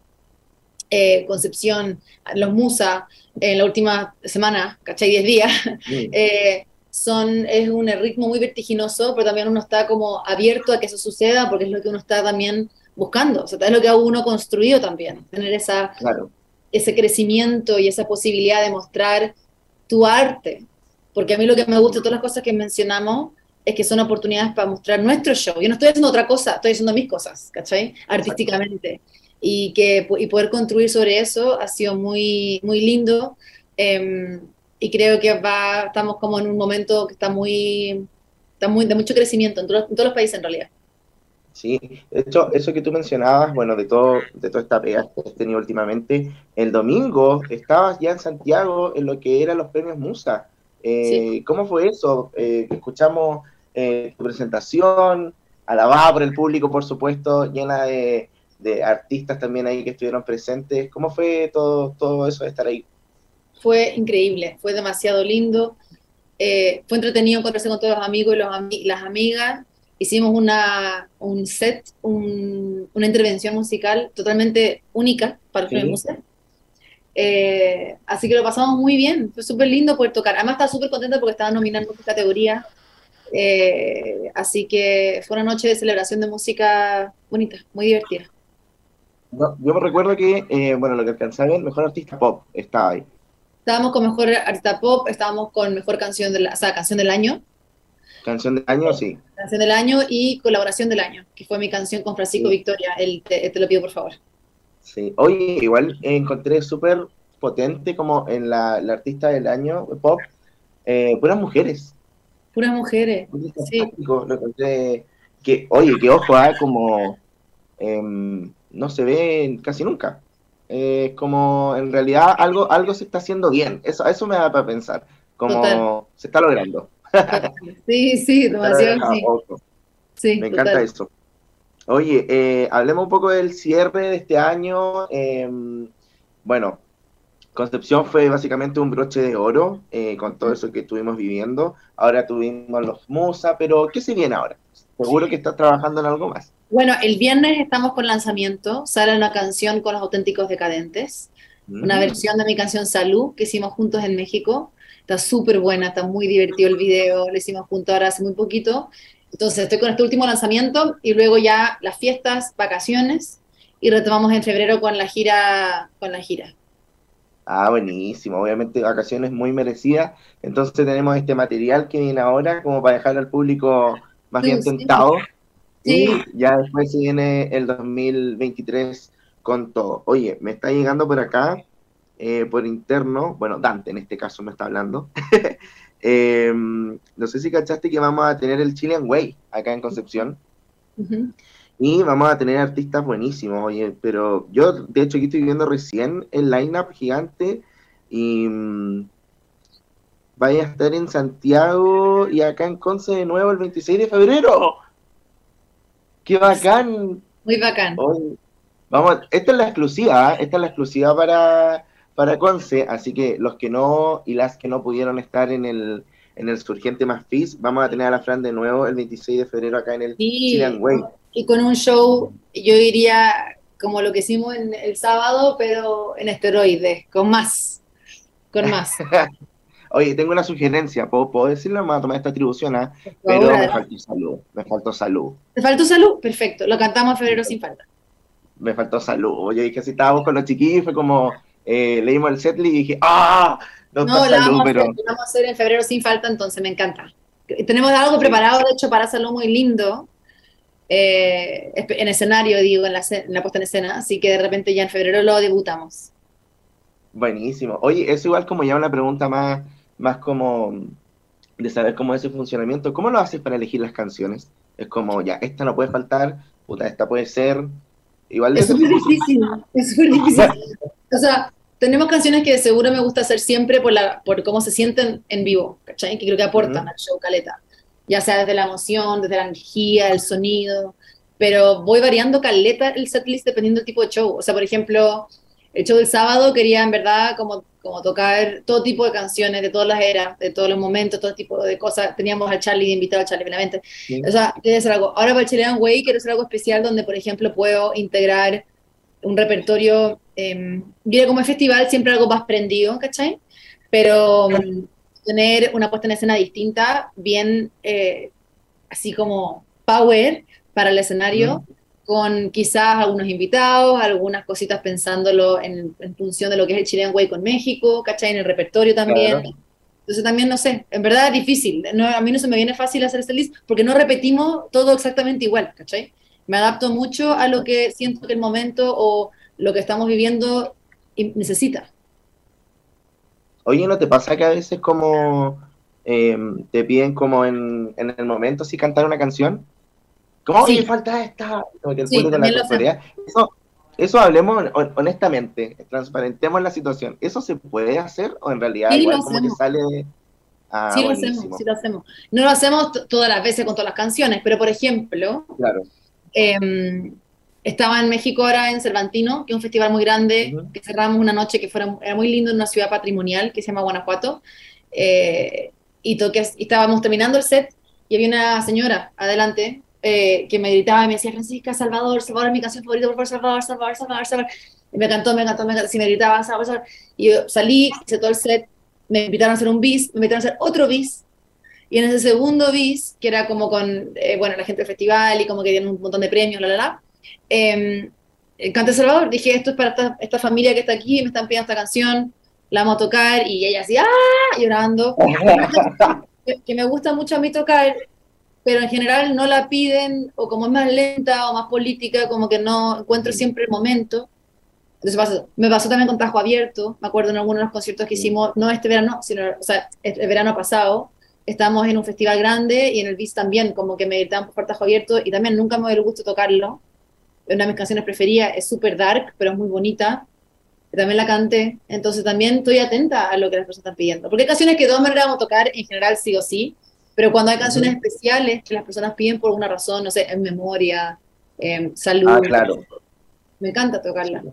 Speaker 8: eh, Concepción, Los Musa, en la última semana, ¿cachai? 10 días,
Speaker 7: Mm.
Speaker 8: eh, son, es un ritmo muy vertiginoso, pero también uno está como abierto a que eso suceda porque es lo que uno está también buscando, o sea, es lo que uno construido también, tener esa,
Speaker 7: Claro.
Speaker 8: ese crecimiento y esa posibilidad de mostrar tu arte. Porque a mí lo que me gusta de todas las cosas que mencionamos es que son oportunidades para mostrar nuestro show. Yo no estoy haciendo otra cosa, estoy haciendo mis cosas, ¿cachai? Artísticamente. Y, que, y poder construir sobre eso ha sido muy, muy lindo. eh, y creo que va, estamos como en un momento que está muy, está muy de mucho crecimiento en todos, en todos los países en realidad.
Speaker 7: Sí, de hecho, eso que tú mencionabas, bueno, de todo, de toda esta pega que has tenido últimamente, el domingo estabas ya en Santiago en lo que eran los premios Musa. Eh, ¿Cómo fue eso? Eh, escuchamos eh, tu presentación, alabada por el público, por supuesto, llena de, de artistas también ahí que estuvieron presentes. ¿Cómo fue todo, todo eso de estar ahí?
Speaker 8: Fue increíble, fue demasiado lindo. Eh, fue entretenido encontrarse con todos los amigos y los las amigas. Hicimos una, un set, un- una intervención musical totalmente única para el Musa. Eh, así que lo pasamos muy bien, fue súper lindo poder tocar. Además, estaba súper contenta porque estaba nominada en muchas categorías. Eh, así que fue una noche de celebración de música bonita, muy divertida.
Speaker 7: No, yo me recuerdo que, eh, bueno, lo que alcanzaba el mejor artista pop estaba ahí.
Speaker 8: Estábamos con mejor artista pop, estábamos con mejor canción del, o sea, canción del año.
Speaker 7: Canción del año, sí.
Speaker 8: Canción del año y colaboración del año, que fue mi canción con Francisco
Speaker 7: Sí.
Speaker 8: Victoria, el te, te lo pido por favor.
Speaker 7: Sí, oye, igual encontré súper potente como en la, la artista del año pop, eh, puras mujeres.
Speaker 8: Puras mujeres. Sí.
Speaker 7: Fantástico, lo encontré. Que, oye, que ojo, ah, como em, no se ve casi nunca. Eh, como en realidad algo, algo se está haciendo bien. Eso, eso me da para pensar. Como
Speaker 8: Total.
Speaker 7: se está logrando.
Speaker 8: Sí, sí, demasiado sí.
Speaker 7: ojo.
Speaker 8: Sí,
Speaker 7: Me encanta eso. Oye, eh, hablemos un poco del cierre de este año. Eh, bueno, Concepción fue básicamente un broche de oro eh, con todo eso que estuvimos viviendo. Ahora tuvimos los Musa, pero ¿qué se viene ahora? Seguro que estás trabajando en algo más.
Speaker 8: Bueno, el viernes estamos con lanzamiento, sale una canción con los auténticos decadentes, una
Speaker 7: Mm.
Speaker 8: versión de mi canción Salud que hicimos juntos en México. Está súper buena, está muy divertido el video, lo hicimos juntos ahora hace muy poquito. Entonces estoy con este último lanzamiento y luego ya las fiestas, vacaciones y retomamos en febrero con la gira, con la gira.
Speaker 7: Ah, buenísimo. Obviamente vacaciones muy merecidas. Entonces tenemos este material que viene ahora como para dejar al público más
Speaker 8: Sí,
Speaker 7: bien tentado.
Speaker 8: Sí.
Speaker 7: Y ya después se viene el 2023 con todo. Oye, me está llegando por acá, eh, por interno, bueno, Dante en este caso me está hablando. Eh, no sé si cachaste que vamos a tener el Chilean Way acá en Concepción. Y vamos a tener artistas buenísimos, oye, pero yo de hecho aquí estoy viendo recién el line-up gigante y mm, vaya a estar en Santiago y acá en Conce de nuevo el 26 de febrero. ¡Qué bacán!
Speaker 8: Muy bacán.
Speaker 7: Oye, vamos, esta es la exclusiva, ¿eh? esta es la exclusiva para, para Conce, así que los que no y las que no pudieron estar en el, en el Surgente Más Fizz, vamos a tener a la Fran de nuevo el 26 de febrero acá en el
Speaker 8: Sí.
Speaker 7: Chilean Way.
Speaker 8: Y con un show, yo diría, como lo que hicimos en el sábado, pero en esteroides, con más, con más.
Speaker 7: Oye, tengo una sugerencia, ¿puedo, puedo decirlo? Me voy a tomar esta atribución, ¿ah? Pero me faltó salud, me faltó salud,
Speaker 8: ¿Te faltó salud? Perfecto. Lo cantamos en febrero sin falta.
Speaker 7: me faltó salud. Yo dije, si estábamos con los chiquillos, fue como, eh, leímos el setlist y dije, ¡ah! No,
Speaker 8: No, la
Speaker 7: salud,
Speaker 8: vamos, a
Speaker 7: pero...
Speaker 8: hacer, la vamos a hacer en febrero sin falta, entonces me encanta. Tenemos algo preparado, de hecho, para salud muy lindo. eh, en escenario, digo, en la, en la puesta en escena. Así que de repente ya en febrero lo debutamos.
Speaker 7: Buenísimo. Oye, es igual como ya una pregunta más, más como de saber cómo es ese funcionamiento. ¿Cómo lo haces para elegir las canciones? Es como, ya, esta no puede faltar, puta, esta puede ser. Igual de
Speaker 8: Es súper difícil, es súper difícil. O sea, tenemos canciones que seguro me gusta hacer siempre por, la, por cómo se sienten en vivo, ¿cachai? Que creo que aportan
Speaker 7: Ujú.
Speaker 8: al show caleta. Ya sea desde la emoción, desde la energía, el sonido. Pero voy variando caleta el setlist dependiendo del tipo de show. O sea, por ejemplo, el show del sábado quería en verdad como, como tocar todo tipo de canciones de todas las eras, de todos los momentos, todo tipo de cosas. Teníamos al Charlie invitado, al Charlie finalmente.
Speaker 7: Sí.
Speaker 8: O sea, quiero hacer algo. Ahora para el Chilean Way quiero hacer algo especial donde, por ejemplo, puedo integrar un repertorio, eh, viene como el festival, siempre algo más prendido, ¿cachai? Pero tener una puesta en escena distinta, bien eh, así como power para el escenario, con quizás algunos invitados, algunas cositas pensándolo en, en función de lo que es el Chilean Way con México, ¿cachai? En el repertorio también.
Speaker 7: Claro.
Speaker 8: Entonces también, no sé, en verdad es difícil. No, a mí no se me viene fácil hacer este list porque no repetimos todo exactamente igual, ¿cachai? Me adapto mucho a lo que siento que el momento o lo que estamos viviendo y- necesita.
Speaker 7: Oye, ¿no te pasa que a veces como eh, te piden como en, en el momento si cantar una canción? Como,
Speaker 8: Sí.
Speaker 7: falta esta. Como que el
Speaker 8: Sí,
Speaker 7: público la. Eso, eso hablemos hon- honestamente, transparentemos la situación. ¿Eso se puede hacer o en realidad
Speaker 8: Sí,
Speaker 7: igual como que sale... Ah,
Speaker 8: sí lo
Speaker 7: buenísimo.
Speaker 8: hacemos, sí lo hacemos. No lo hacemos todas las veces con todas las canciones, pero por ejemplo,
Speaker 7: Claro.
Speaker 8: eh, estaba en México ahora en Cervantino, que es un festival muy grande, que cerramos una noche que fuera, era muy lindo en una ciudad patrimonial que se llama Guanajuato, eh, y, toqué, y estábamos terminando el set y había una señora adelante eh, que me gritaba y me decía, Francisca, Salvador, Salvador mi canción favorita, por favor, Salvador, Salvador, Salvador, Salvador. Y me cantó, me cantó, me cantó, si me gritaba, Salvador, Salvador. Y yo salí, hice todo el set, me invitaron a hacer un bis, me invitaron a hacer otro bis, y en ese segundo bis, que era como con, eh, bueno, la gente del festival y como que dieron un montón de premios, la, la, la, eh, eh, canté Salvador, dije, esto es para esta, esta familia que está aquí, me están pidiendo esta canción, la vamos a tocar, y ella así, ¡ah! llorando, que me gusta mucho a mí tocar, pero en general no la piden, o como es más lenta o más política, como que no encuentro siempre el momento. Entonces pasó- me pasó también con Tajo Abierto, me acuerdo en algunos de los conciertos que hicimos, no este verano, sino o sea, el verano pasado, estábamos en un festival grande y en el BIS también, como que me gritaban por Tajo Abierto y también nunca me dio el gusto tocarlo. Una de mis canciones preferidas, es súper dark, pero es muy bonita. También la canté, entonces también estoy atenta a lo que las personas están pidiendo. Porque hay canciones que de todas maneras vamos a tocar en general sí o sí, pero cuando hay canciones especiales que las personas piden por una razón, no sé, en memoria, en salud,
Speaker 7: Ah, claro.
Speaker 8: me encanta tocarla.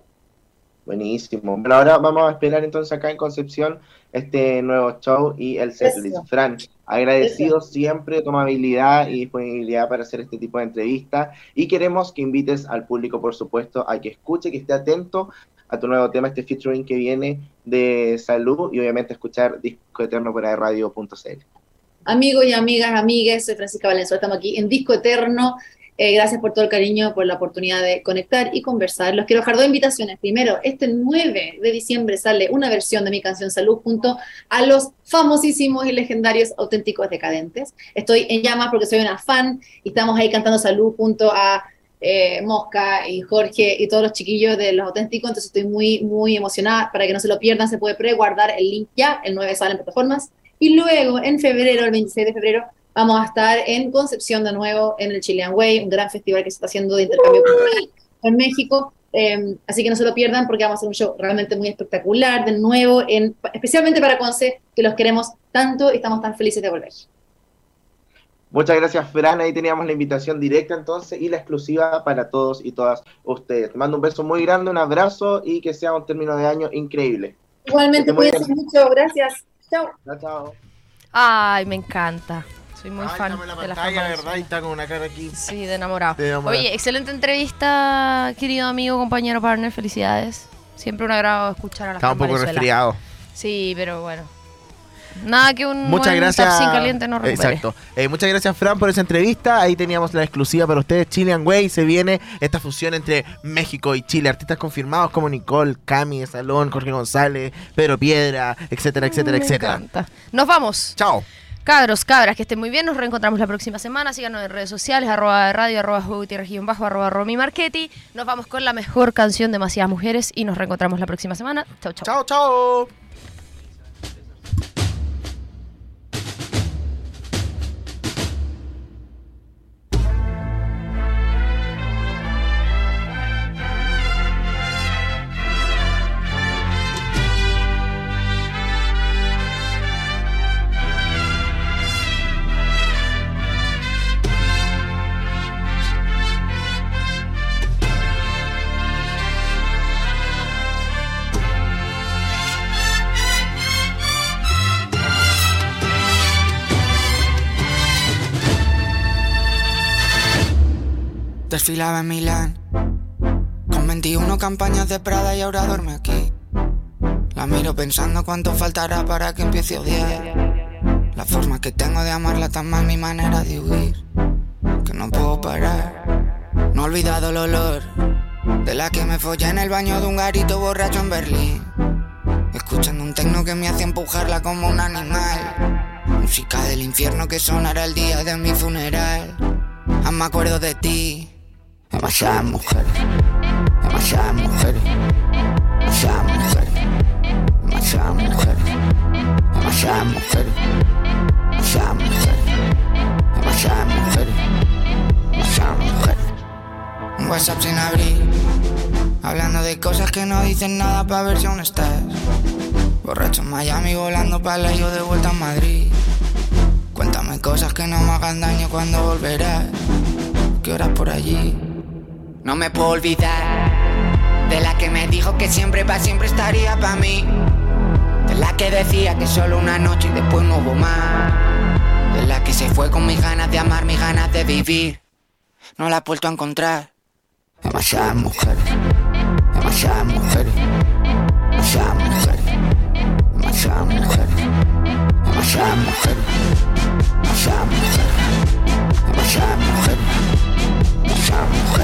Speaker 7: Buenísimo. Bueno, ahora vamos a esperar entonces acá en Concepción este nuevo show y el setlist. Fran, agradecido siempre de tu amabilidad y disponibilidad para hacer este tipo de entrevistas y queremos que invites al público, por supuesto, a que escuche, que esté atento a tu nuevo tema, este featuring que viene de salud y obviamente escuchar Disco Eterno por radio.cl.
Speaker 8: Amigos y amigas, amigues, soy Francisca Valenzuela, estamos aquí en Disco Eterno. Eh, gracias por todo el cariño, por la oportunidad de conectar y conversar. Los quiero dejar dos invitaciones. Primero, este 9 de diciembre sale una versión de mi canción Salud junto a los famosísimos y legendarios auténticos decadentes. Estoy en llamas porque soy una fan y estamos ahí cantando Salud junto a eh, Mosca y Jorge y todos los chiquillos de los auténticos, entonces estoy muy, muy emocionada. Para que no se lo pierdan, se puede preguardar el link ya, el 9 sale en plataformas. Y luego, en febrero, el 26 de febrero, vamos a estar en Concepción de nuevo, en el Chilean Way, un gran festival que se está haciendo de intercambio cultural en México. Eh, así que no se lo pierdan porque vamos a hacer un show realmente muy espectacular, de nuevo, en, especialmente para Conce, que los queremos tanto y estamos tan felices de volver.
Speaker 7: Muchas gracias, Fran. Ahí teníamos la invitación directa entonces y la exclusiva para todos y todas ustedes. Te mando un beso muy grande, un abrazo y que sea un término de año increíble.
Speaker 8: Igualmente, cuídense mucho, gracias. Chao.
Speaker 7: Chao, chao.
Speaker 2: Ay, me encanta. Soy muy
Speaker 1: Ay,
Speaker 2: fan
Speaker 1: la
Speaker 2: de la
Speaker 1: pantalla, ¿verdad? Y está con una cara aquí.
Speaker 2: Sí, de enamorado.
Speaker 1: De enamorado.
Speaker 2: Oye, excelente entrevista, querido amigo, compañero, partner. Felicidades. Siempre un agrado escuchar a la
Speaker 1: Está un poco resfriado.
Speaker 2: Sí, pero bueno. Nada que un
Speaker 1: Muchas
Speaker 2: buen
Speaker 1: gracias.
Speaker 2: top 5 caliente no recupere.
Speaker 1: Exacto. Eh, muchas gracias, Fran, por esa entrevista. Ahí teníamos la exclusiva para ustedes. Chilean Way. Se viene esta fusión entre México y Chile. Artistas confirmados como Nicole, Cami, Salón, Jorge González, Pedro Piedra, etcétera, etcétera,
Speaker 2: Me
Speaker 1: etcétera.
Speaker 2: encanta. Nos vamos.
Speaker 1: Chao.
Speaker 2: Cabros, cabras, que estén muy bien. Nos reencontramos la próxima semana. Síganos en redes sociales, arroba radio, arroba región bajo, arroba Romy Marchetti. Nos vamos con la mejor canción, Demasiadas Mujeres, y nos reencontramos la próxima semana. Chau, chau.
Speaker 1: Chao, chao.
Speaker 3: Desfilaba en Milán. Con 21 campañas de Prada y ahora duerme aquí. La miro pensando cuánto faltará para que empiece a odiar. La forma que tengo de amarla tan mal mi manera de huir. Que no puedo parar. No he olvidado el olor De la que me follé en el baño de un garito borracho en Berlín. Escuchando un tecno que me hace empujarla como un animal. Música del infierno que sonará el día de mi funeral. Aún me acuerdo de ti Demasiadas mujeres, demasiadas mujeres, demasiadas mujeres, demasiadas mujeres, demasiadas mujeres, demasiadas mujeres, demasiadas mujeres, demasiadas mujeres. Un WhatsApp sin abrir, hablando de cosas que no dicen nada para ver si aún estás. Borracho en Miami volando para la yo de vuelta a Madrid. Cuéntame cosas que no me hagan daño cuando volverás. ¿Qué horas por allí? No me puedo olvidar de la que me dijo que siempre pa' siempre estaría pa' mí. De la que decía que solo una noche y después no hubo más. De la que se fue con mis ganas de amar, mis ganas de vivir. No la he vuelto a encontrar. Demasiadas mujeres, demasiadas mujeres, demasiadas mujeres, demasiadas mujeres, demasiadas mujeres, demasiadas mujeres, demasiadas mujeres, demasiadas mujeres.